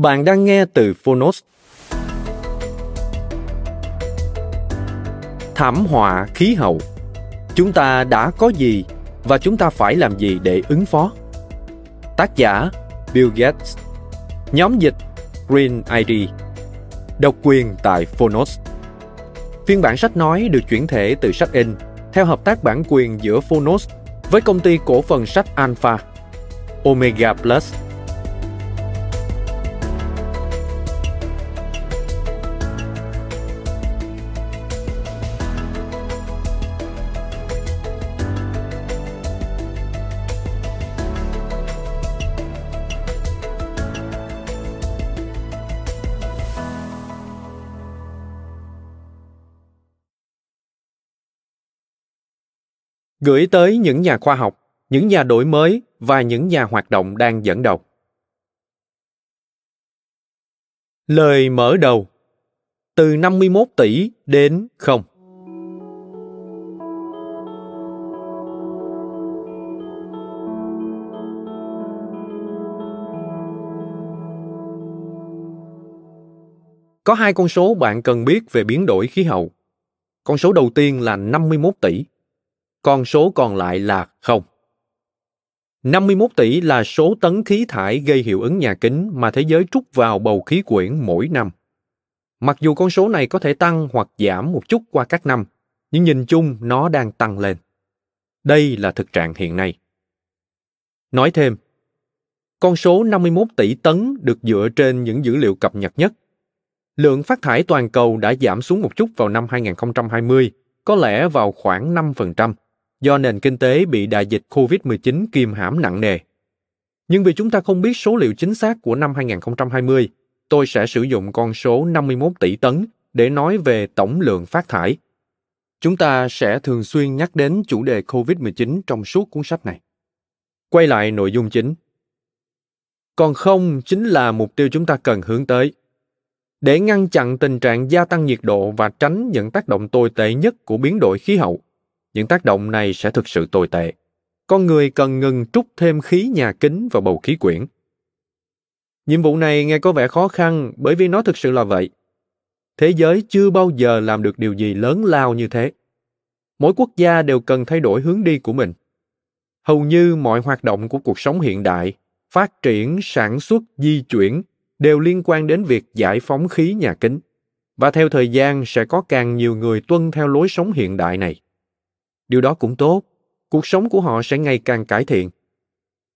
Bạn đang nghe từ Phonos. Thảm họa khí hậu. Chúng ta đã có gì và chúng ta phải làm gì để ứng phó? Tác giả Bill Gates. Nhóm dịch Green ID. Độc quyền tại Phonos. Phiên bản sách nói được chuyển thể từ sách in theo hợp tác bản quyền giữa Phonos với công ty cổ phần sách Alpha, Omega Plus gửi tới những nhà khoa học, những nhà đổi mới và những nhà hoạt động đang dẫn đầu. Lời mở đầu từ 51 tỷ đến không. Có hai con số bạn cần biết về biến đổi khí hậu. Con số đầu tiên là 51 tỷ con số còn lại là không. 51 tỷ là số tấn khí thải gây hiệu ứng nhà kính mà thế giới trút vào bầu khí quyển mỗi năm. Mặc dù con số này có thể tăng hoặc giảm một chút qua các năm, nhưng nhìn chung nó đang tăng lên. Đây là thực trạng hiện nay. Nói thêm, con số 51 tỷ tấn được dựa trên những dữ liệu cập nhật nhất. Lượng phát thải toàn cầu đã giảm xuống một chút vào năm 2020, có lẽ vào khoảng 5%, do nền kinh tế bị đại dịch COVID-19 kiềm hãm nặng nề. Nhưng vì chúng ta không biết số liệu chính xác của năm 2020, tôi sẽ sử dụng con số 51 tỷ tấn để nói về tổng lượng phát thải. Chúng ta sẽ thường xuyên nhắc đến chủ đề COVID-19 trong suốt cuốn sách này. Quay lại nội dung chính. Còn không chính là mục tiêu chúng ta cần hướng tới. Để ngăn chặn tình trạng gia tăng nhiệt độ và tránh những tác động tồi tệ nhất của biến đổi khí hậu, những tác động này sẽ thực sự tồi tệ. Con người cần ngừng trút thêm khí nhà kính vào bầu khí quyển. Nhiệm vụ này nghe có vẻ khó khăn bởi vì nó thực sự là vậy. Thế giới chưa bao giờ làm được điều gì lớn lao như thế. Mỗi quốc gia đều cần thay đổi hướng đi của mình. Hầu như mọi hoạt động của cuộc sống hiện đại, phát triển, sản xuất, di chuyển đều liên quan đến việc giải phóng khí nhà kính. Và theo thời gian sẽ có càng nhiều người tuân theo lối sống hiện đại này điều đó cũng tốt. Cuộc sống của họ sẽ ngày càng cải thiện.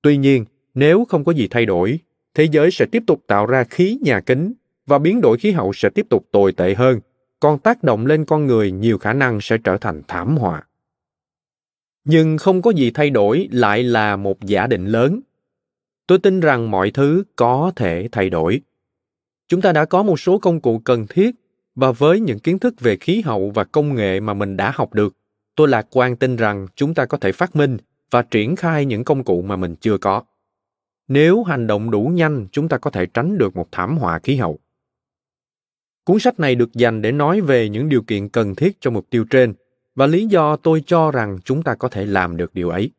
Tuy nhiên, nếu không có gì thay đổi, thế giới sẽ tiếp tục tạo ra khí nhà kính và biến đổi khí hậu sẽ tiếp tục tồi tệ hơn. Còn tác động lên con người nhiều khả năng sẽ trở thành thảm họa. Nhưng không có gì thay đổi lại là một giả định lớn. Tôi tin rằng mọi thứ có thể thay đổi. Chúng ta đã có một số công cụ cần thiết và với những kiến thức về khí hậu và công nghệ mà mình đã học được tôi lạc quan tin rằng chúng ta có thể phát minh và triển khai những công cụ mà mình chưa có. Nếu hành động đủ nhanh, chúng ta có thể tránh được một thảm họa khí hậu. Cuốn sách này được dành để nói về những điều kiện cần thiết cho mục tiêu trên và lý do tôi cho rằng chúng ta có thể làm được điều ấy.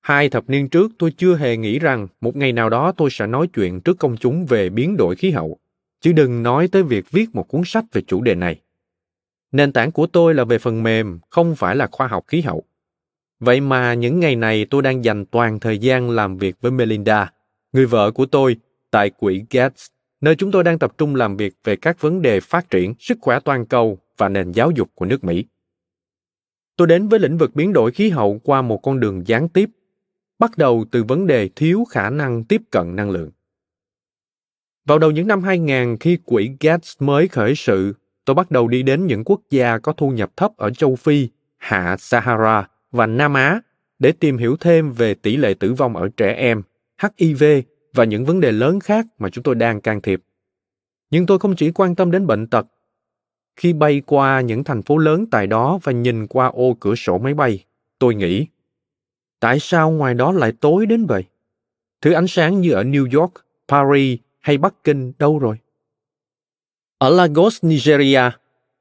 Hai thập niên trước, tôi chưa hề nghĩ rằng một ngày nào đó tôi sẽ nói chuyện trước công chúng về biến đổi khí hậu. Chứ đừng nói tới việc viết một cuốn sách về chủ đề này. Nền tảng của tôi là về phần mềm, không phải là khoa học khí hậu. Vậy mà những ngày này tôi đang dành toàn thời gian làm việc với Melinda, người vợ của tôi, tại quỹ Gates, nơi chúng tôi đang tập trung làm việc về các vấn đề phát triển, sức khỏe toàn cầu và nền giáo dục của nước Mỹ. Tôi đến với lĩnh vực biến đổi khí hậu qua một con đường gián tiếp, bắt đầu từ vấn đề thiếu khả năng tiếp cận năng lượng. Vào đầu những năm 2000 khi quỹ Gates mới khởi sự, tôi bắt đầu đi đến những quốc gia có thu nhập thấp ở châu Phi, hạ Sahara và Nam Á để tìm hiểu thêm về tỷ lệ tử vong ở trẻ em, HIV và những vấn đề lớn khác mà chúng tôi đang can thiệp. Nhưng tôi không chỉ quan tâm đến bệnh tật. Khi bay qua những thành phố lớn tại đó và nhìn qua ô cửa sổ máy bay, tôi nghĩ, tại sao ngoài đó lại tối đến vậy? Thứ ánh sáng như ở New York, Paris hay Bắc Kinh đâu rồi? Ở Lagos, Nigeria,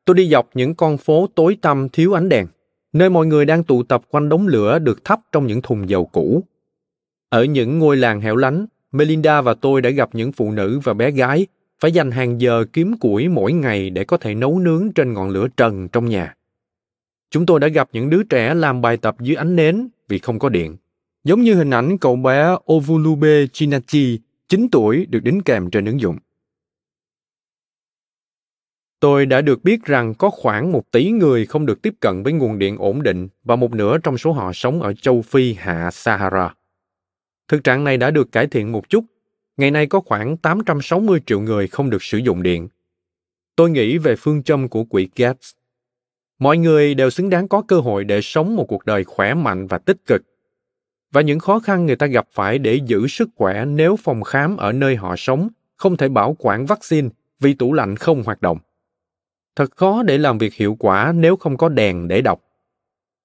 tôi đi dọc những con phố tối tăm thiếu ánh đèn, nơi mọi người đang tụ tập quanh đống lửa được thắp trong những thùng dầu cũ. Ở những ngôi làng hẻo lánh, Melinda và tôi đã gặp những phụ nữ và bé gái phải dành hàng giờ kiếm củi mỗi ngày để có thể nấu nướng trên ngọn lửa trần trong nhà. Chúng tôi đã gặp những đứa trẻ làm bài tập dưới ánh nến vì không có điện, giống như hình ảnh cậu bé Ovulube Chinachi, 9 tuổi được đính kèm trên ứng dụng. Tôi đã được biết rằng có khoảng một tỷ người không được tiếp cận với nguồn điện ổn định và một nửa trong số họ sống ở châu Phi, hạ Sahara. Thực trạng này đã được cải thiện một chút. Ngày nay có khoảng 860 triệu người không được sử dụng điện. Tôi nghĩ về phương châm của quỹ Gates. Mọi người đều xứng đáng có cơ hội để sống một cuộc đời khỏe mạnh và tích cực. Và những khó khăn người ta gặp phải để giữ sức khỏe nếu phòng khám ở nơi họ sống không thể bảo quản vaccine vì tủ lạnh không hoạt động. Thật khó để làm việc hiệu quả nếu không có đèn để đọc.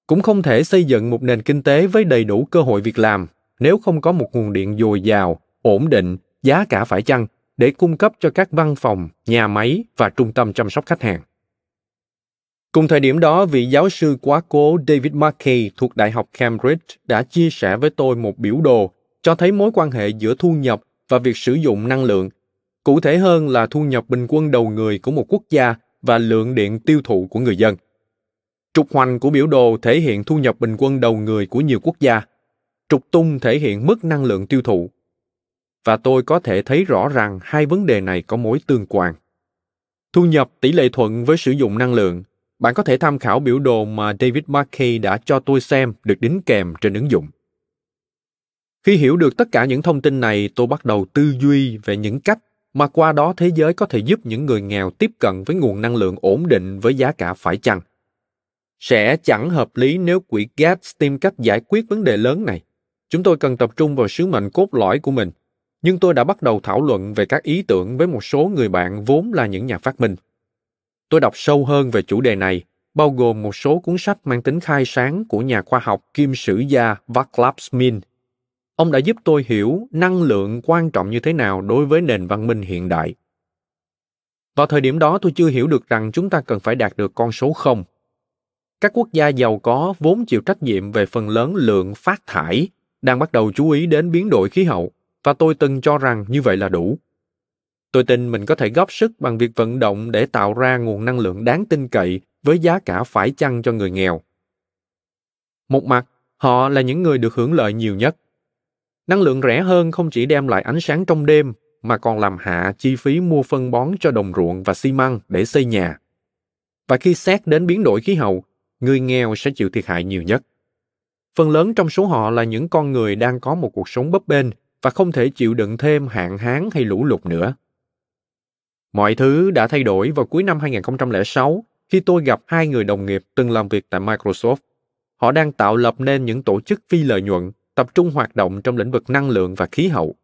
Cũng không thể xây dựng một nền kinh tế với đầy đủ cơ hội việc làm nếu không có một nguồn điện dồi dào, ổn định, giá cả phải chăng để cung cấp cho các văn phòng, nhà máy và trung tâm chăm sóc khách hàng. Cùng thời điểm đó, vị giáo sư quá cố David Markey thuộc Đại học Cambridge đã chia sẻ với tôi một biểu đồ cho thấy mối quan hệ giữa thu nhập và việc sử dụng năng lượng. Cụ thể hơn là thu nhập bình quân đầu người của một quốc gia và lượng điện tiêu thụ của người dân. Trục hoành của biểu đồ thể hiện thu nhập bình quân đầu người của nhiều quốc gia, trục tung thể hiện mức năng lượng tiêu thụ. Và tôi có thể thấy rõ ràng hai vấn đề này có mối tương quan. Thu nhập tỷ lệ thuận với sử dụng năng lượng. Bạn có thể tham khảo biểu đồ mà David Markey đã cho tôi xem được đính kèm trên ứng dụng. Khi hiểu được tất cả những thông tin này, tôi bắt đầu tư duy về những cách mà qua đó thế giới có thể giúp những người nghèo tiếp cận với nguồn năng lượng ổn định với giá cả phải chăng. Sẽ chẳng hợp lý nếu quỹ Gates tìm cách giải quyết vấn đề lớn này. Chúng tôi cần tập trung vào sứ mệnh cốt lõi của mình, nhưng tôi đã bắt đầu thảo luận về các ý tưởng với một số người bạn vốn là những nhà phát minh. Tôi đọc sâu hơn về chủ đề này, bao gồm một số cuốn sách mang tính khai sáng của nhà khoa học kim sử gia Vaclav Smil. Ông đã giúp tôi hiểu năng lượng quan trọng như thế nào đối với nền văn minh hiện đại. Vào thời điểm đó tôi chưa hiểu được rằng chúng ta cần phải đạt được con số không. Các quốc gia giàu có vốn chịu trách nhiệm về phần lớn lượng phát thải đang bắt đầu chú ý đến biến đổi khí hậu và tôi từng cho rằng như vậy là đủ. Tôi tin mình có thể góp sức bằng việc vận động để tạo ra nguồn năng lượng đáng tin cậy với giá cả phải chăng cho người nghèo. Một mặt, họ là những người được hưởng lợi nhiều nhất. Năng lượng rẻ hơn không chỉ đem lại ánh sáng trong đêm mà còn làm hạ chi phí mua phân bón cho đồng ruộng và xi măng để xây nhà. Và khi xét đến biến đổi khí hậu, người nghèo sẽ chịu thiệt hại nhiều nhất. Phần lớn trong số họ là những con người đang có một cuộc sống bấp bênh và không thể chịu đựng thêm hạn hán hay lũ lụt nữa. Mọi thứ đã thay đổi vào cuối năm 2006 khi tôi gặp hai người đồng nghiệp từng làm việc tại Microsoft. Họ đang tạo lập nên những tổ chức phi lợi nhuận tập trung hoạt động trong lĩnh vực năng lượng và khí hậu.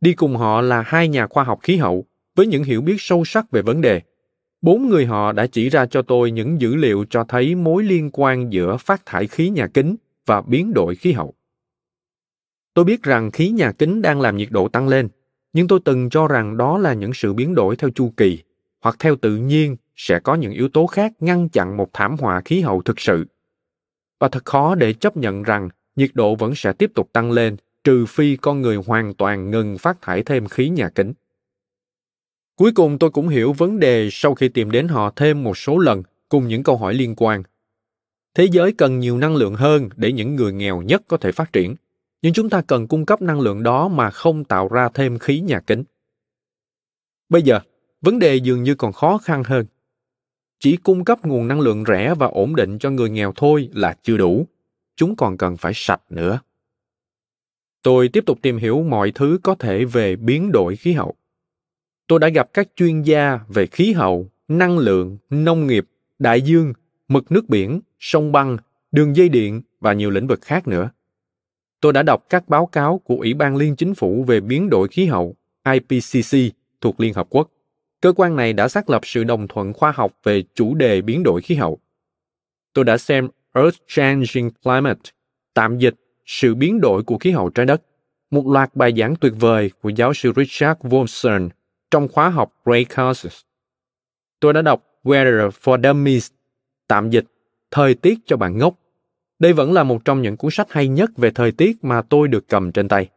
Đi cùng họ là hai nhà khoa học khí hậu với những hiểu biết sâu sắc về vấn đề. Bốn người họ đã chỉ ra cho tôi những dữ liệu cho thấy mối liên quan giữa phát thải khí nhà kính và biến đổi khí hậu. Tôi biết rằng khí nhà kính đang làm nhiệt độ tăng lên, nhưng tôi từng cho rằng đó là những sự biến đổi theo chu kỳ hoặc theo tự nhiên sẽ có những yếu tố khác ngăn chặn một thảm họa khí hậu thực sự. Và thật khó để chấp nhận rằng nhiệt độ vẫn sẽ tiếp tục tăng lên trừ phi con người hoàn toàn ngừng phát thải thêm khí nhà kính. Cuối cùng tôi cũng hiểu vấn đề sau khi tìm đến họ thêm một số lần cùng những câu hỏi liên quan. Thế giới cần nhiều năng lượng hơn để những người nghèo nhất có thể phát triển, nhưng chúng ta cần cung cấp năng lượng đó mà không tạo ra thêm khí nhà kính. Bây giờ, vấn đề dường như còn khó khăn hơn. Chỉ cung cấp nguồn năng lượng rẻ và ổn định cho người nghèo thôi là chưa đủ. Chúng còn cần phải sạch nữa. Tôi tiếp tục tìm hiểu mọi thứ có thể về biến đổi khí hậu. Tôi đã gặp các chuyên gia về khí hậu, năng lượng, nông nghiệp, đại dương, mực nước biển, sông băng, đường dây điện và nhiều lĩnh vực khác nữa. Tôi đã đọc các báo cáo của Ủy ban Liên Chính phủ về biến đổi khí hậu IPCC thuộc Liên Hợp Quốc. Cơ quan này đã xác lập sự đồng thuận khoa học về chủ đề biến đổi khí hậu. Tôi đã xem Earth Changing Climate, tạm dịch sự biến đổi của khí hậu trái đất, một loạt bài giảng tuyệt vời của giáo sư Richard Wolfson trong khóa học Ray Causes. Tôi đã đọc Weather for Dummies, tạm dịch Thời tiết cho bạn ngốc. Đây vẫn là một trong những cuốn sách hay nhất về thời tiết mà tôi được cầm trên tay.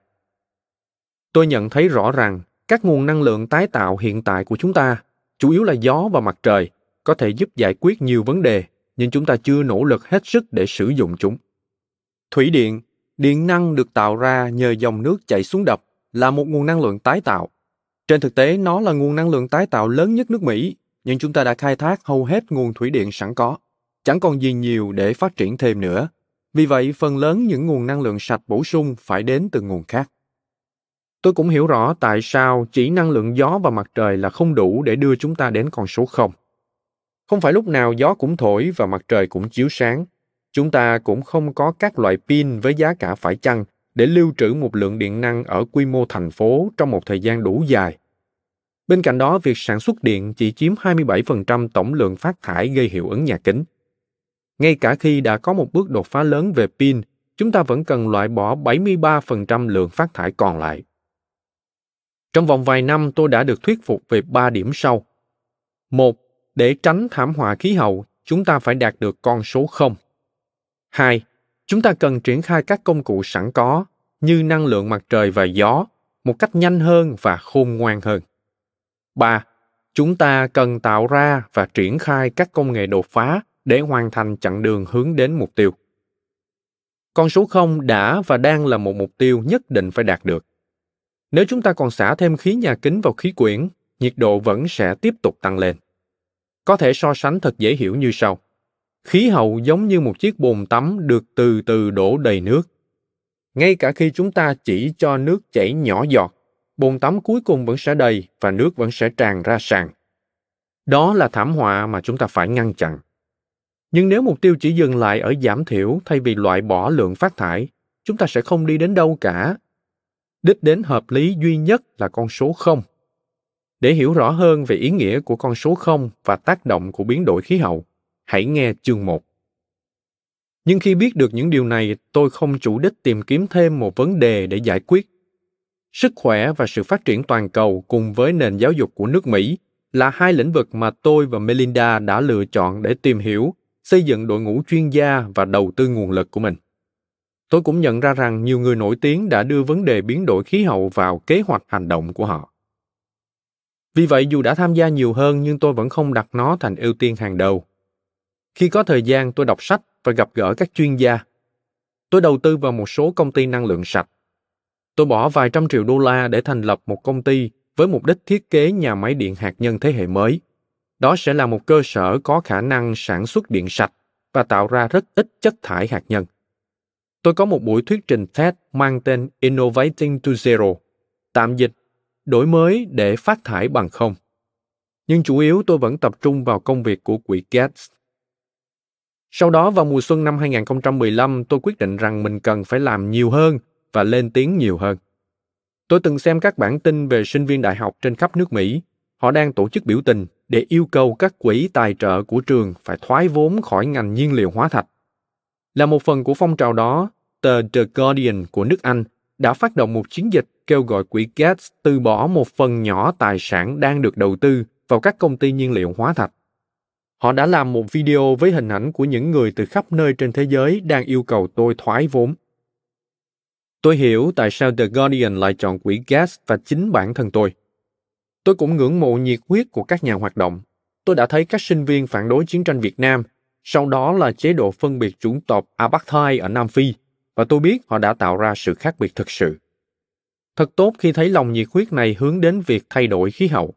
Tôi nhận thấy rõ rằng các nguồn năng lượng tái tạo hiện tại của chúng ta, chủ yếu là gió và mặt trời, có thể giúp giải quyết nhiều vấn đề, nhưng chúng ta chưa nỗ lực hết sức để sử dụng chúng. Thủy điện, điện năng được tạo ra nhờ dòng nước chảy xuống đập, là một nguồn năng lượng tái tạo. Trên thực tế, nó là nguồn năng lượng tái tạo lớn nhất nước Mỹ, nhưng chúng ta đã khai thác hầu hết nguồn thủy điện sẵn có. Chẳng còn gì nhiều để phát triển thêm nữa. Vì vậy, phần lớn những nguồn năng lượng sạch bổ sung phải đến từ nguồn khác. Tôi cũng hiểu rõ tại sao chỉ năng lượng gió và mặt trời là không đủ để đưa chúng ta đến con số không. Không phải lúc nào gió cũng thổi và mặt trời cũng chiếu sáng. Chúng ta cũng không có các loại pin với giá cả phải chăng để lưu trữ một lượng điện năng ở quy mô thành phố trong một thời gian đủ dài. Bên cạnh đó, việc sản xuất điện chỉ chiếm 27% tổng lượng phát thải gây hiệu ứng nhà kính. Ngay cả khi đã có một bước đột phá lớn về pin, chúng ta vẫn cần loại bỏ 73% lượng phát thải còn lại. Trong vòng vài năm tôi đã được thuyết phục về ba điểm sau. Một, để tránh thảm họa khí hậu, chúng ta phải đạt được con số không. Hai, chúng ta cần triển khai các công cụ sẵn có như năng lượng mặt trời và gió một cách nhanh hơn và khôn ngoan hơn. Ba, chúng ta cần tạo ra và triển khai các công nghệ đột phá để hoàn thành chặng đường hướng đến mục tiêu. Con số không đã và đang là một mục tiêu nhất định phải đạt được. Nếu chúng ta còn xả thêm khí nhà kính vào khí quyển, nhiệt độ vẫn sẽ tiếp tục tăng lên. Có thể so sánh thật dễ hiểu như sau. Khí hậu giống như một chiếc bồn tắm được từ từ đổ đầy nước. Ngay cả khi chúng ta chỉ cho nước chảy nhỏ giọt, bồn tắm cuối cùng vẫn sẽ đầy và nước vẫn sẽ tràn ra sàn. Đó là thảm họa mà chúng ta phải ngăn chặn. Nhưng nếu mục tiêu chỉ dừng lại ở giảm thiểu thay vì loại bỏ lượng phát thải, chúng ta sẽ không đi đến đâu cả đích đến hợp lý duy nhất là con số không. Để hiểu rõ hơn về ý nghĩa của con số 0 và tác động của biến đổi khí hậu, hãy nghe chương 1. Nhưng khi biết được những điều này, tôi không chủ đích tìm kiếm thêm một vấn đề để giải quyết. Sức khỏe và sự phát triển toàn cầu cùng với nền giáo dục của nước Mỹ là hai lĩnh vực mà tôi và Melinda đã lựa chọn để tìm hiểu, xây dựng đội ngũ chuyên gia và đầu tư nguồn lực của mình tôi cũng nhận ra rằng nhiều người nổi tiếng đã đưa vấn đề biến đổi khí hậu vào kế hoạch hành động của họ vì vậy dù đã tham gia nhiều hơn nhưng tôi vẫn không đặt nó thành ưu tiên hàng đầu. Khi có thời gian tôi đọc sách và gặp gỡ các chuyên gia. Tôi đầu tư vào một số công ty năng lượng sạch. Tôi bỏ vài trăm triệu đô la để thành lập một công ty với mục đích thiết kế nhà máy điện hạt nhân thế hệ mới. Đó sẽ là một cơ sở có khả năng sản xuất điện sạch và tạo ra rất ít chất thải hạt nhân. Tôi có một buổi thuyết trình TED mang tên Innovating to Zero, tạm dịch, đổi mới để phát thải bằng không. Nhưng chủ yếu tôi vẫn tập trung vào công việc của quỹ Gates. Sau đó vào mùa xuân năm 2015, tôi quyết định rằng mình cần phải làm nhiều hơn và lên tiếng nhiều hơn. Tôi từng xem các bản tin về sinh viên đại học trên khắp nước Mỹ. Họ đang tổ chức biểu tình để yêu cầu các quỹ tài trợ của trường phải thoái vốn khỏi ngành nhiên liệu hóa thạch là một phần của phong trào đó, tờ The Guardian của nước Anh đã phát động một chiến dịch kêu gọi quỹ Gates từ bỏ một phần nhỏ tài sản đang được đầu tư vào các công ty nhiên liệu hóa thạch. Họ đã làm một video với hình ảnh của những người từ khắp nơi trên thế giới đang yêu cầu tôi thoái vốn. Tôi hiểu tại sao The Guardian lại chọn quỹ Gates và chính bản thân tôi. Tôi cũng ngưỡng mộ nhiệt huyết của các nhà hoạt động. tôi đã thấy các sinh viên phản đối chiến tranh Việt Nam, sau đó là chế độ phân biệt chủng tộc apartheid ở Nam Phi, và tôi biết họ đã tạo ra sự khác biệt thực sự. Thật tốt khi thấy lòng nhiệt huyết này hướng đến việc thay đổi khí hậu.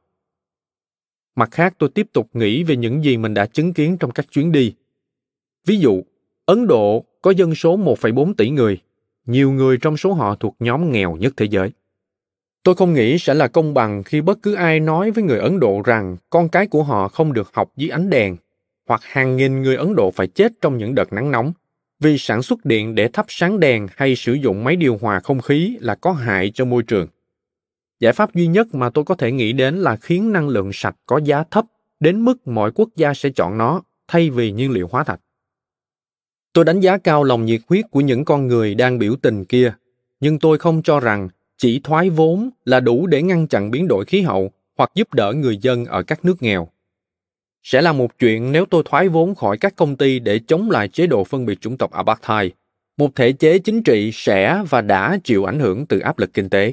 Mặt khác, tôi tiếp tục nghĩ về những gì mình đã chứng kiến trong các chuyến đi. Ví dụ, Ấn Độ có dân số 1,4 tỷ người, nhiều người trong số họ thuộc nhóm nghèo nhất thế giới. Tôi không nghĩ sẽ là công bằng khi bất cứ ai nói với người Ấn Độ rằng con cái của họ không được học dưới ánh đèn, hoặc hàng nghìn người Ấn Độ phải chết trong những đợt nắng nóng vì sản xuất điện để thắp sáng đèn hay sử dụng máy điều hòa không khí là có hại cho môi trường. Giải pháp duy nhất mà tôi có thể nghĩ đến là khiến năng lượng sạch có giá thấp đến mức mọi quốc gia sẽ chọn nó thay vì nhiên liệu hóa thạch. Tôi đánh giá cao lòng nhiệt huyết của những con người đang biểu tình kia, nhưng tôi không cho rằng chỉ thoái vốn là đủ để ngăn chặn biến đổi khí hậu hoặc giúp đỡ người dân ở các nước nghèo. Sẽ là một chuyện nếu tôi thoái vốn khỏi các công ty để chống lại chế độ phân biệt chủng tộc apartheid, một thể chế chính trị sẽ và đã chịu ảnh hưởng từ áp lực kinh tế.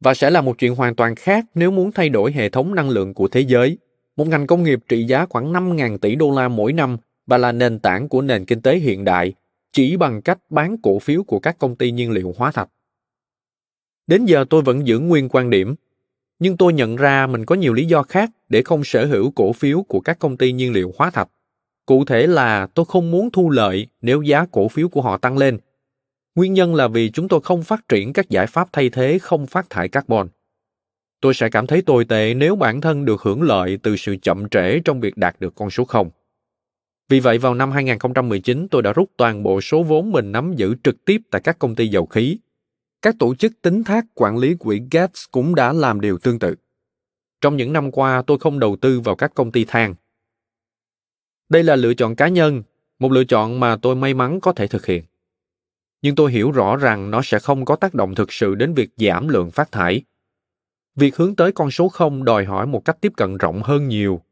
Và sẽ là một chuyện hoàn toàn khác nếu muốn thay đổi hệ thống năng lượng của thế giới, một ngành công nghiệp trị giá khoảng 5.000 tỷ đô la mỗi năm và là nền tảng của nền kinh tế hiện đại, chỉ bằng cách bán cổ phiếu của các công ty nhiên liệu hóa thạch. Đến giờ tôi vẫn giữ nguyên quan điểm, nhưng tôi nhận ra mình có nhiều lý do khác để không sở hữu cổ phiếu của các công ty nhiên liệu hóa thạch. Cụ thể là tôi không muốn thu lợi nếu giá cổ phiếu của họ tăng lên. Nguyên nhân là vì chúng tôi không phát triển các giải pháp thay thế, không phát thải carbon. Tôi sẽ cảm thấy tồi tệ nếu bản thân được hưởng lợi từ sự chậm trễ trong việc đạt được con số không. Vì vậy, vào năm 2019 tôi đã rút toàn bộ số vốn mình nắm giữ trực tiếp tại các công ty dầu khí. Các tổ chức tính thác quản lý quỹ Gates cũng đã làm điều tương tự. Trong những năm qua tôi không đầu tư vào các công ty than. Đây là lựa chọn cá nhân, một lựa chọn mà tôi may mắn có thể thực hiện. Nhưng tôi hiểu rõ rằng nó sẽ không có tác động thực sự đến việc giảm lượng phát thải. Việc hướng tới con số không đòi hỏi một cách tiếp cận rộng hơn nhiều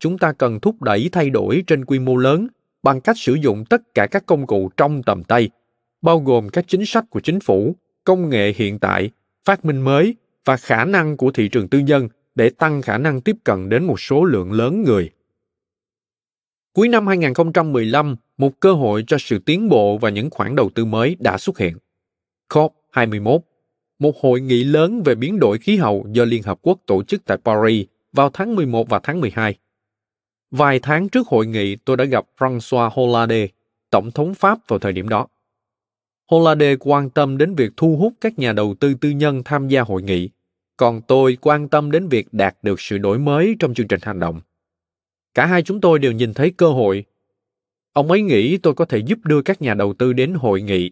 chúng ta cần thúc đẩy thay đổi trên quy mô lớn bằng cách sử dụng tất cả các công cụ trong tầm tay, bao gồm các chính sách của chính phủ, công nghệ hiện tại, phát minh mới và khả năng của thị trường tư nhân để tăng khả năng tiếp cận đến một số lượng lớn người. Cuối năm 2015, một cơ hội cho sự tiến bộ và những khoản đầu tư mới đã xuất hiện. COP21, một hội nghị lớn về biến đổi khí hậu do Liên Hợp Quốc tổ chức tại Paris vào tháng 11 và tháng 12. Vài tháng trước hội nghị, tôi đã gặp François Hollande, Tổng thống Pháp vào thời điểm đó. Hollande quan tâm đến việc thu hút các nhà đầu tư tư nhân tham gia hội nghị, còn tôi quan tâm đến việc đạt được sự đổi mới trong chương trình hành động. Cả hai chúng tôi đều nhìn thấy cơ hội. Ông ấy nghĩ tôi có thể giúp đưa các nhà đầu tư đến hội nghị.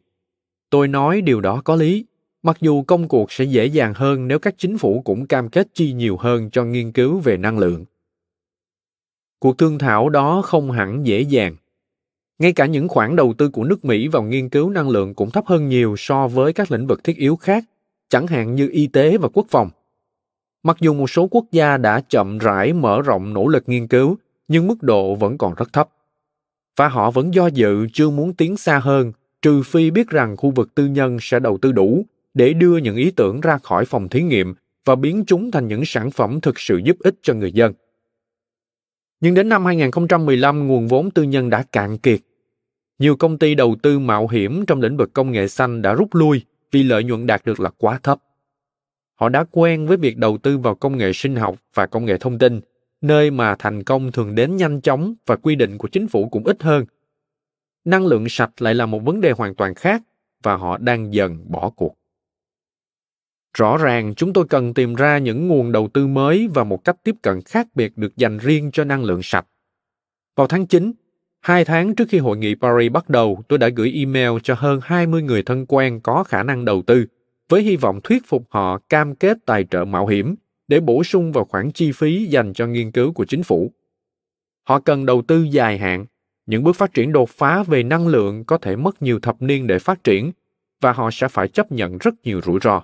Tôi nói điều đó có lý, mặc dù công cuộc sẽ dễ dàng hơn nếu các chính phủ cũng cam kết chi nhiều hơn cho nghiên cứu về năng lượng cuộc thương thảo đó không hẳn dễ dàng ngay cả những khoản đầu tư của nước mỹ vào nghiên cứu năng lượng cũng thấp hơn nhiều so với các lĩnh vực thiết yếu khác chẳng hạn như y tế và quốc phòng mặc dù một số quốc gia đã chậm rãi mở rộng nỗ lực nghiên cứu nhưng mức độ vẫn còn rất thấp và họ vẫn do dự chưa muốn tiến xa hơn trừ phi biết rằng khu vực tư nhân sẽ đầu tư đủ để đưa những ý tưởng ra khỏi phòng thí nghiệm và biến chúng thành những sản phẩm thực sự giúp ích cho người dân. Nhưng đến năm 2015, nguồn vốn tư nhân đã cạn kiệt. Nhiều công ty đầu tư mạo hiểm trong lĩnh vực công nghệ xanh đã rút lui vì lợi nhuận đạt được là quá thấp. Họ đã quen với việc đầu tư vào công nghệ sinh học và công nghệ thông tin, nơi mà thành công thường đến nhanh chóng và quy định của chính phủ cũng ít hơn. Năng lượng sạch lại là một vấn đề hoàn toàn khác và họ đang dần bỏ cuộc. Rõ ràng chúng tôi cần tìm ra những nguồn đầu tư mới và một cách tiếp cận khác biệt được dành riêng cho năng lượng sạch. Vào tháng 9, hai tháng trước khi hội nghị Paris bắt đầu, tôi đã gửi email cho hơn 20 người thân quen có khả năng đầu tư, với hy vọng thuyết phục họ cam kết tài trợ mạo hiểm để bổ sung vào khoản chi phí dành cho nghiên cứu của chính phủ. Họ cần đầu tư dài hạn, những bước phát triển đột phá về năng lượng có thể mất nhiều thập niên để phát triển và họ sẽ phải chấp nhận rất nhiều rủi ro.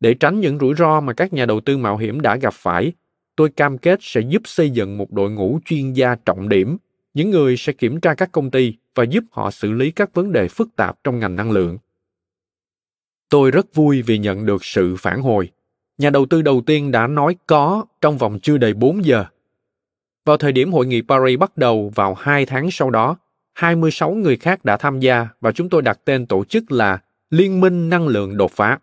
Để tránh những rủi ro mà các nhà đầu tư mạo hiểm đã gặp phải, tôi cam kết sẽ giúp xây dựng một đội ngũ chuyên gia trọng điểm, những người sẽ kiểm tra các công ty và giúp họ xử lý các vấn đề phức tạp trong ngành năng lượng. Tôi rất vui vì nhận được sự phản hồi. Nhà đầu tư đầu tiên đã nói có trong vòng chưa đầy 4 giờ. Vào thời điểm hội nghị Paris bắt đầu vào hai tháng sau đó, 26 người khác đã tham gia và chúng tôi đặt tên tổ chức là Liên minh Năng lượng đột phá.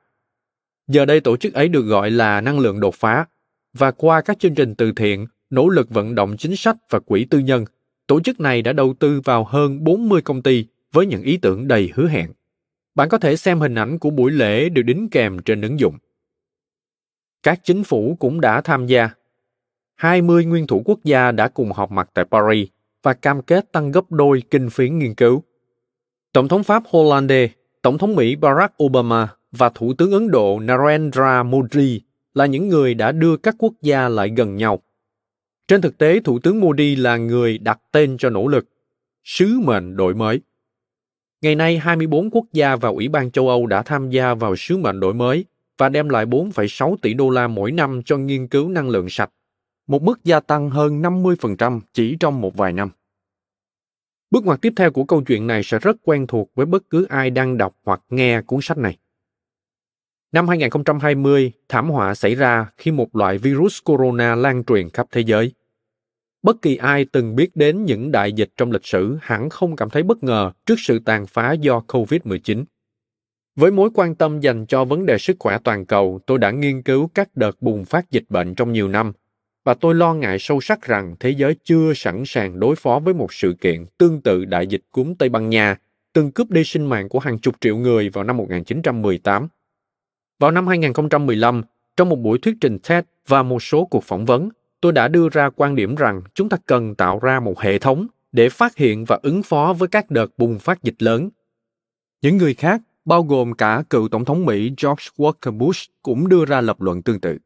Giờ đây tổ chức ấy được gọi là Năng lượng đột phá và qua các chương trình từ thiện, nỗ lực vận động chính sách và quỹ tư nhân, tổ chức này đã đầu tư vào hơn 40 công ty với những ý tưởng đầy hứa hẹn. Bạn có thể xem hình ảnh của buổi lễ được đính kèm trên ứng dụng. Các chính phủ cũng đã tham gia. 20 nguyên thủ quốc gia đã cùng họp mặt tại Paris và cam kết tăng gấp đôi kinh phí nghiên cứu. Tổng thống Pháp Hollande, Tổng thống Mỹ Barack Obama và Thủ tướng Ấn Độ Narendra Modi là những người đã đưa các quốc gia lại gần nhau. Trên thực tế, Thủ tướng Modi là người đặt tên cho nỗ lực, sứ mệnh đổi mới. Ngày nay, 24 quốc gia và Ủy ban châu Âu đã tham gia vào sứ mệnh đổi mới và đem lại 4,6 tỷ đô la mỗi năm cho nghiên cứu năng lượng sạch, một mức gia tăng hơn 50% chỉ trong một vài năm. Bước ngoặt tiếp theo của câu chuyện này sẽ rất quen thuộc với bất cứ ai đang đọc hoặc nghe cuốn sách này. Năm 2020, thảm họa xảy ra khi một loại virus corona lan truyền khắp thế giới. Bất kỳ ai từng biết đến những đại dịch trong lịch sử hẳn không cảm thấy bất ngờ trước sự tàn phá do COVID-19. Với mối quan tâm dành cho vấn đề sức khỏe toàn cầu, tôi đã nghiên cứu các đợt bùng phát dịch bệnh trong nhiều năm và tôi lo ngại sâu sắc rằng thế giới chưa sẵn sàng đối phó với một sự kiện tương tự đại dịch cúm Tây Ban Nha, từng cướp đi sinh mạng của hàng chục triệu người vào năm 1918. Vào năm 2015, trong một buổi thuyết trình TED và một số cuộc phỏng vấn, tôi đã đưa ra quan điểm rằng chúng ta cần tạo ra một hệ thống để phát hiện và ứng phó với các đợt bùng phát dịch lớn. Những người khác, bao gồm cả cựu tổng thống Mỹ George Walker Bush cũng đưa ra lập luận tương tự.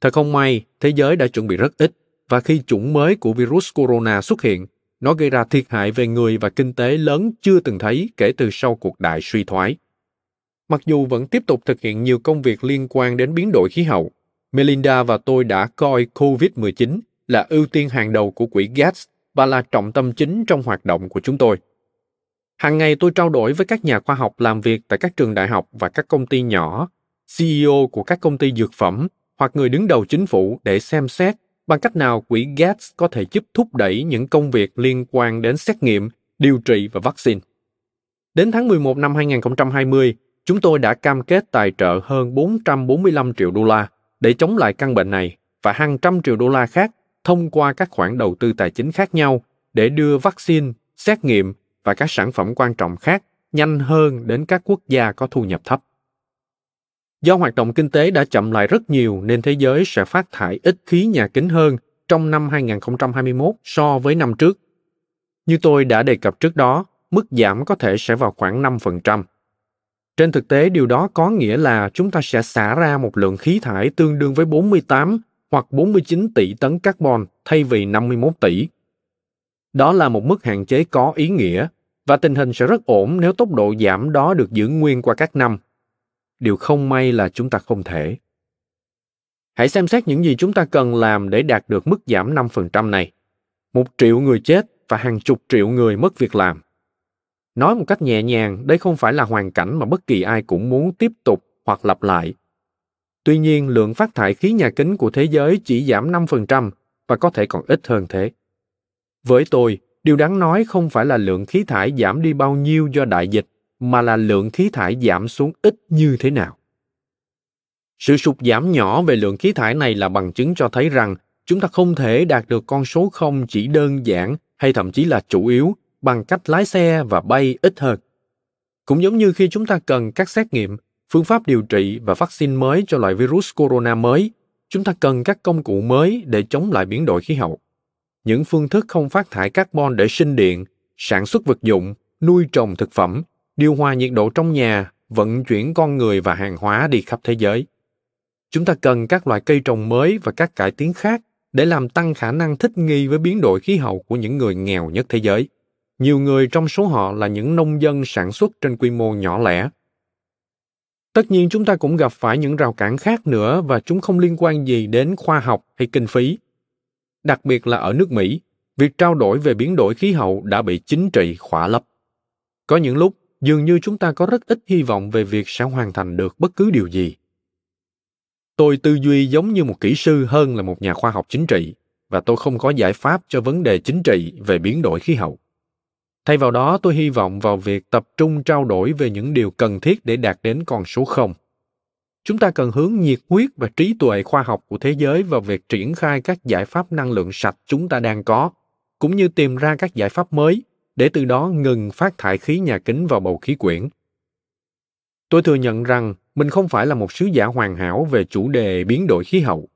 Thật không may, thế giới đã chuẩn bị rất ít và khi chủng mới của virus corona xuất hiện, nó gây ra thiệt hại về người và kinh tế lớn chưa từng thấy kể từ sau cuộc đại suy thoái. Mặc dù vẫn tiếp tục thực hiện nhiều công việc liên quan đến biến đổi khí hậu, Melinda và tôi đã coi COVID-19 là ưu tiên hàng đầu của quỹ Gates và là trọng tâm chính trong hoạt động của chúng tôi. Hàng ngày tôi trao đổi với các nhà khoa học làm việc tại các trường đại học và các công ty nhỏ, CEO của các công ty dược phẩm hoặc người đứng đầu chính phủ để xem xét bằng cách nào quỹ Gates có thể giúp thúc đẩy những công việc liên quan đến xét nghiệm, điều trị và vaccine. Đến tháng 11 năm 2020, chúng tôi đã cam kết tài trợ hơn 445 triệu đô la để chống lại căn bệnh này và hàng trăm triệu đô la khác thông qua các khoản đầu tư tài chính khác nhau để đưa vaccine, xét nghiệm và các sản phẩm quan trọng khác nhanh hơn đến các quốc gia có thu nhập thấp. Do hoạt động kinh tế đã chậm lại rất nhiều nên thế giới sẽ phát thải ít khí nhà kính hơn trong năm 2021 so với năm trước. Như tôi đã đề cập trước đó, mức giảm có thể sẽ vào khoảng 5%. Trên thực tế, điều đó có nghĩa là chúng ta sẽ xả ra một lượng khí thải tương đương với 48 hoặc 49 tỷ tấn carbon thay vì 51 tỷ. Đó là một mức hạn chế có ý nghĩa và tình hình sẽ rất ổn nếu tốc độ giảm đó được giữ nguyên qua các năm. Điều không may là chúng ta không thể. Hãy xem xét những gì chúng ta cần làm để đạt được mức giảm 5% này. Một triệu người chết và hàng chục triệu người mất việc làm. Nói một cách nhẹ nhàng, đây không phải là hoàn cảnh mà bất kỳ ai cũng muốn tiếp tục hoặc lặp lại. Tuy nhiên, lượng phát thải khí nhà kính của thế giới chỉ giảm 5% và có thể còn ít hơn thế. Với tôi, điều đáng nói không phải là lượng khí thải giảm đi bao nhiêu do đại dịch, mà là lượng khí thải giảm xuống ít như thế nào. Sự sụt giảm nhỏ về lượng khí thải này là bằng chứng cho thấy rằng chúng ta không thể đạt được con số không chỉ đơn giản hay thậm chí là chủ yếu bằng cách lái xe và bay ít hơn. Cũng giống như khi chúng ta cần các xét nghiệm, phương pháp điều trị và vaccine mới cho loại virus corona mới, chúng ta cần các công cụ mới để chống lại biến đổi khí hậu. Những phương thức không phát thải carbon để sinh điện, sản xuất vật dụng, nuôi trồng thực phẩm, điều hòa nhiệt độ trong nhà, vận chuyển con người và hàng hóa đi khắp thế giới. Chúng ta cần các loại cây trồng mới và các cải tiến khác để làm tăng khả năng thích nghi với biến đổi khí hậu của những người nghèo nhất thế giới nhiều người trong số họ là những nông dân sản xuất trên quy mô nhỏ lẻ. Tất nhiên chúng ta cũng gặp phải những rào cản khác nữa và chúng không liên quan gì đến khoa học hay kinh phí. Đặc biệt là ở nước mỹ, việc trao đổi về biến đổi khí hậu đã bị chính trị khỏa lấp. Có những lúc, dường như chúng ta có rất ít hy vọng về việc sẽ hoàn thành được bất cứ điều gì. Tôi tư duy giống như một kỹ sư hơn là một nhà khoa học chính trị, và tôi không có giải pháp cho vấn đề chính trị về biến đổi khí hậu thay vào đó, tôi hy vọng vào việc tập trung trao đổi về những điều cần thiết để đạt đến con số không. Chúng ta cần hướng nhiệt huyết và trí tuệ khoa học của thế giới vào việc triển khai các giải pháp năng lượng sạch chúng ta đang có, cũng như tìm ra các giải pháp mới để từ đó ngừng phát thải khí nhà kính vào bầu khí quyển. Tôi thừa nhận rằng mình không phải là một sứ giả hoàn hảo về chủ đề biến đổi khí hậu.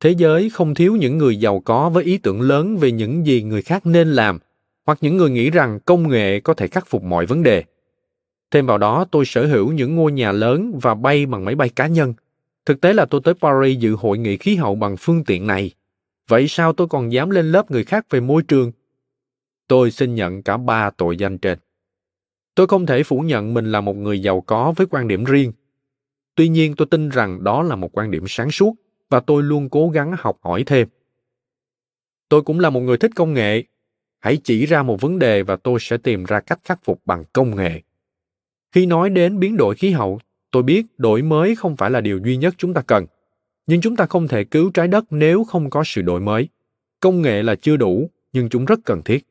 Thế giới không thiếu những người giàu có với ý tưởng lớn về những gì người khác nên làm hoặc những người nghĩ rằng công nghệ có thể khắc phục mọi vấn đề. Thêm vào đó, tôi sở hữu những ngôi nhà lớn và bay bằng máy bay cá nhân. Thực tế là tôi tới paris dự hội nghị khí hậu bằng phương tiện này. Vậy sao tôi còn dám lên lớp người khác về môi trường? Tôi xin nhận cả ba tội danh trên. Tôi không thể phủ nhận mình là một người giàu có với quan điểm riêng. Tuy nhiên, tôi tin rằng đó là một quan điểm sáng suốt và tôi luôn cố gắng học hỏi thêm. Tôi cũng là một người thích công nghệ hãy chỉ ra một vấn đề và tôi sẽ tìm ra cách khắc phục bằng công nghệ. Khi nói đến biến đổi khí hậu, tôi biết đổi mới không phải là điều duy nhất chúng ta cần. Nhưng chúng ta không thể cứu trái đất nếu không có sự đổi mới. Công nghệ là chưa đủ, nhưng chúng rất cần thiết.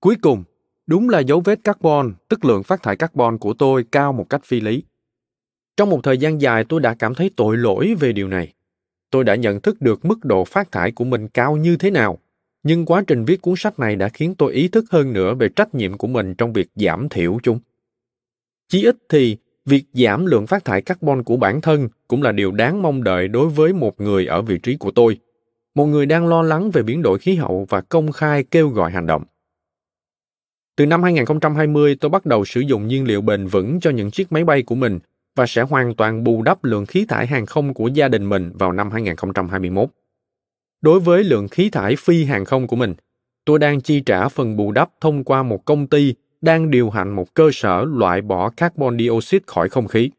Cuối cùng, đúng là dấu vết carbon, tức lượng phát thải carbon của tôi cao một cách phi lý. Trong một thời gian dài, tôi đã cảm thấy tội lỗi về điều này. Tôi đã nhận thức được mức độ phát thải của mình cao như thế nào nhưng quá trình viết cuốn sách này đã khiến tôi ý thức hơn nữa về trách nhiệm của mình trong việc giảm thiểu chúng chí ít thì việc giảm lượng phát thải carbon của bản thân cũng là điều đáng mong đợi đối với một người ở vị trí của tôi một người đang lo lắng về biến đổi khí hậu và công khai kêu gọi hành động từ năm 2020, tôi bắt đầu sử dụng nhiên liệu bền vững cho những chiếc máy bay của mình và sẽ hoàn toàn bù đắp lượng khí thải hàng không của gia đình mình vào năm 2021. Đối với lượng khí thải phi hàng không của mình, tôi đang chi trả phần bù đắp thông qua một công ty đang điều hành một cơ sở loại bỏ carbon dioxide khỏi không khí.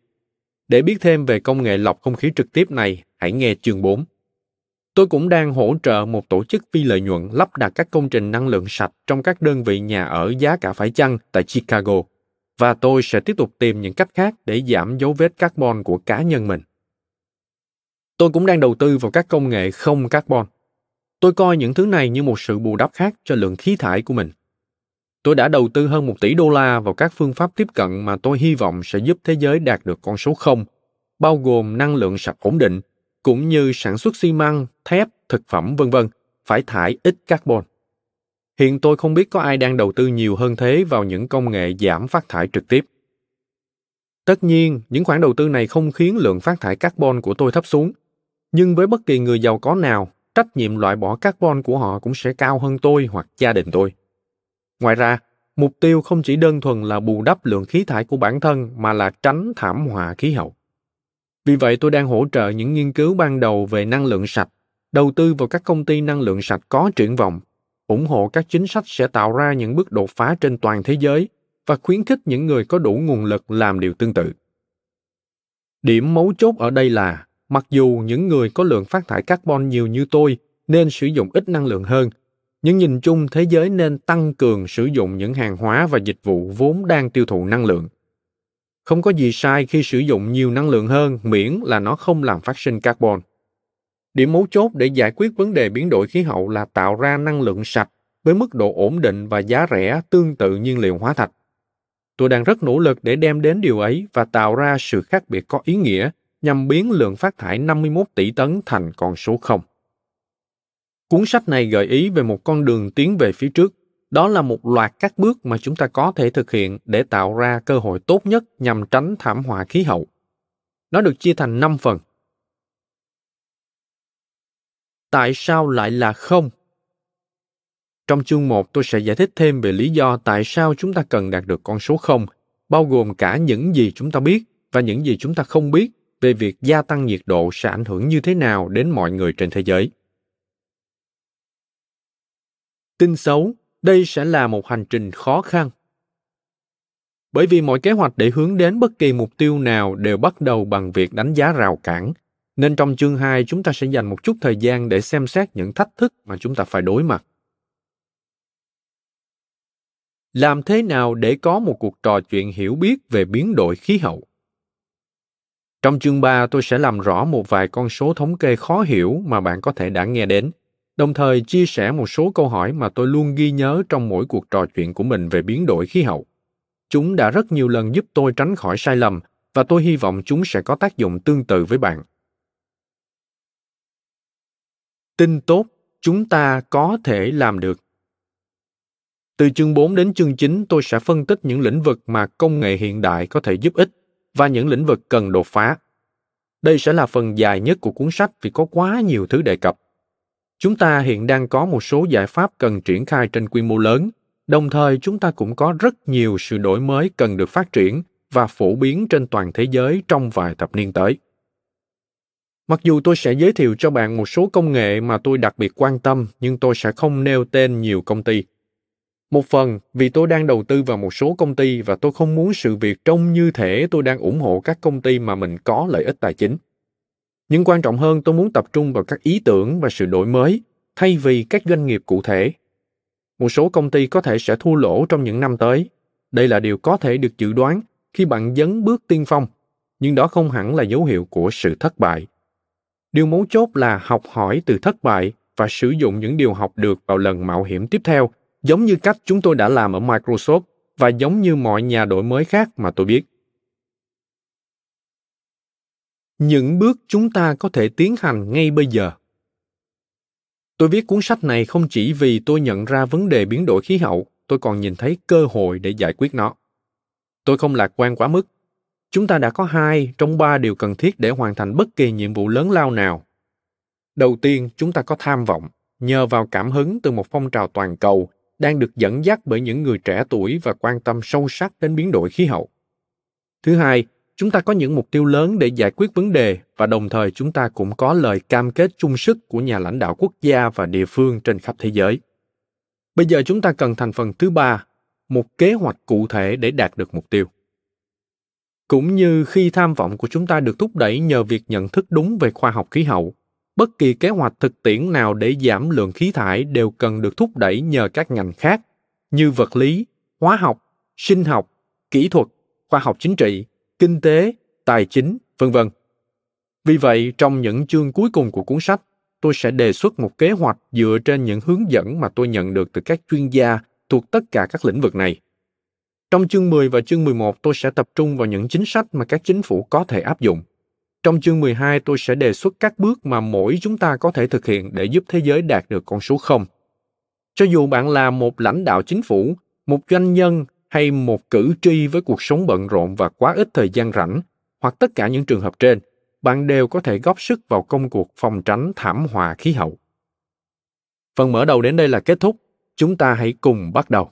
Để biết thêm về công nghệ lọc không khí trực tiếp này, hãy nghe chương 4. Tôi cũng đang hỗ trợ một tổ chức phi lợi nhuận lắp đặt các công trình năng lượng sạch trong các đơn vị nhà ở giá cả phải chăng tại Chicago và tôi sẽ tiếp tục tìm những cách khác để giảm dấu vết carbon của cá nhân mình. Tôi cũng đang đầu tư vào các công nghệ không carbon. Tôi coi những thứ này như một sự bù đắp khác cho lượng khí thải của mình. Tôi đã đầu tư hơn một tỷ đô la vào các phương pháp tiếp cận mà tôi hy vọng sẽ giúp thế giới đạt được con số không, bao gồm năng lượng sạch ổn định, cũng như sản xuất xi măng, thép, thực phẩm vân vân, phải thải ít carbon. Hiện tôi không biết có ai đang đầu tư nhiều hơn thế vào những công nghệ giảm phát thải trực tiếp. Tất nhiên, những khoản đầu tư này không khiến lượng phát thải carbon của tôi thấp xuống, nhưng với bất kỳ người giàu có nào, trách nhiệm loại bỏ carbon của họ cũng sẽ cao hơn tôi hoặc gia đình tôi. Ngoài ra, mục tiêu không chỉ đơn thuần là bù đắp lượng khí thải của bản thân mà là tránh thảm họa khí hậu. Vì vậy tôi đang hỗ trợ những nghiên cứu ban đầu về năng lượng sạch, đầu tư vào các công ty năng lượng sạch có triển vọng ủng hộ các chính sách sẽ tạo ra những bước đột phá trên toàn thế giới và khuyến khích những người có đủ nguồn lực làm điều tương tự điểm mấu chốt ở đây là mặc dù những người có lượng phát thải carbon nhiều như tôi nên sử dụng ít năng lượng hơn, nhưng nhìn chung thế giới nên tăng cường sử dụng những hàng hóa và dịch vụ vốn đang tiêu thụ năng lượng. Không có gì sai khi sử dụng nhiều năng lượng hơn, miễn là nó không làm phát sinh carbon. Điểm mấu chốt để giải quyết vấn đề biến đổi khí hậu là tạo ra năng lượng sạch với mức độ ổn định và giá rẻ tương tự nhiên liệu hóa thạch. Tôi đang rất nỗ lực để đem đến điều ấy và tạo ra sự khác biệt có ý nghĩa nhằm biến lượng phát thải 51 tỷ tấn thành con số 0. Cuốn sách này gợi ý về một con đường tiến về phía trước. Đó là một loạt các bước mà chúng ta có thể thực hiện để tạo ra cơ hội tốt nhất nhằm tránh thảm họa khí hậu. Nó được chia thành 5 phần tại sao lại là không? Trong chương 1 tôi sẽ giải thích thêm về lý do tại sao chúng ta cần đạt được con số không, bao gồm cả những gì chúng ta biết và những gì chúng ta không biết về việc gia tăng nhiệt độ sẽ ảnh hưởng như thế nào đến mọi người trên thế giới. Tin xấu, đây sẽ là một hành trình khó khăn. Bởi vì mọi kế hoạch để hướng đến bất kỳ mục tiêu nào đều bắt đầu bằng việc đánh giá rào cản, nên trong chương 2 chúng ta sẽ dành một chút thời gian để xem xét những thách thức mà chúng ta phải đối mặt. Làm thế nào để có một cuộc trò chuyện hiểu biết về biến đổi khí hậu? Trong chương 3, tôi sẽ làm rõ một vài con số thống kê khó hiểu mà bạn có thể đã nghe đến, đồng thời chia sẻ một số câu hỏi mà tôi luôn ghi nhớ trong mỗi cuộc trò chuyện của mình về biến đổi khí hậu. Chúng đã rất nhiều lần giúp tôi tránh khỏi sai lầm và tôi hy vọng chúng sẽ có tác dụng tương tự với bạn. Tin tốt, chúng ta có thể làm được. Từ chương 4 đến chương 9, tôi sẽ phân tích những lĩnh vực mà công nghệ hiện đại có thể giúp ích và những lĩnh vực cần đột phá. Đây sẽ là phần dài nhất của cuốn sách vì có quá nhiều thứ đề cập. Chúng ta hiện đang có một số giải pháp cần triển khai trên quy mô lớn, đồng thời chúng ta cũng có rất nhiều sự đổi mới cần được phát triển và phổ biến trên toàn thế giới trong vài thập niên tới. Mặc dù tôi sẽ giới thiệu cho bạn một số công nghệ mà tôi đặc biệt quan tâm, nhưng tôi sẽ không nêu tên nhiều công ty một phần vì tôi đang đầu tư vào một số công ty và tôi không muốn sự việc trông như thể tôi đang ủng hộ các công ty mà mình có lợi ích tài chính. Nhưng quan trọng hơn tôi muốn tập trung vào các ý tưởng và sự đổi mới thay vì các doanh nghiệp cụ thể. Một số công ty có thể sẽ thua lỗ trong những năm tới. Đây là điều có thể được dự đoán khi bạn dấn bước tiên phong, nhưng đó không hẳn là dấu hiệu của sự thất bại. Điều mấu chốt là học hỏi từ thất bại và sử dụng những điều học được vào lần mạo hiểm tiếp theo giống như cách chúng tôi đã làm ở Microsoft và giống như mọi nhà đổi mới khác mà tôi biết. Những bước chúng ta có thể tiến hành ngay bây giờ. Tôi viết cuốn sách này không chỉ vì tôi nhận ra vấn đề biến đổi khí hậu, tôi còn nhìn thấy cơ hội để giải quyết nó. Tôi không lạc quan quá mức. Chúng ta đã có hai trong ba điều cần thiết để hoàn thành bất kỳ nhiệm vụ lớn lao nào. Đầu tiên, chúng ta có tham vọng, nhờ vào cảm hứng từ một phong trào toàn cầu đang được dẫn dắt bởi những người trẻ tuổi và quan tâm sâu sắc đến biến đổi khí hậu. Thứ hai, chúng ta có những mục tiêu lớn để giải quyết vấn đề và đồng thời chúng ta cũng có lời cam kết chung sức của nhà lãnh đạo quốc gia và địa phương trên khắp thế giới. Bây giờ chúng ta cần thành phần thứ ba, một kế hoạch cụ thể để đạt được mục tiêu. Cũng như khi tham vọng của chúng ta được thúc đẩy nhờ việc nhận thức đúng về khoa học khí hậu, bất kỳ kế hoạch thực tiễn nào để giảm lượng khí thải đều cần được thúc đẩy nhờ các ngành khác, như vật lý, hóa học, sinh học, kỹ thuật, khoa học chính trị, kinh tế, tài chính, vân vân vì vậy, trong những chương cuối cùng của cuốn sách, tôi sẽ đề xuất một kế hoạch dựa trên những hướng dẫn mà tôi nhận được từ các chuyên gia thuộc tất cả các lĩnh vực này. Trong chương 10 và chương 11 tôi sẽ tập trung vào những chính sách mà các chính phủ có thể áp dụng. Trong chương 12 tôi sẽ đề xuất các bước mà mỗi chúng ta có thể thực hiện để giúp thế giới đạt được con số 0. Cho dù bạn là một lãnh đạo chính phủ, một doanh nhân hay một cử tri với cuộc sống bận rộn và quá ít thời gian rảnh, hoặc tất cả những trường hợp trên, bạn đều có thể góp sức vào công cuộc phòng tránh thảm họa khí hậu. Phần mở đầu đến đây là kết thúc. Chúng ta hãy cùng bắt đầu.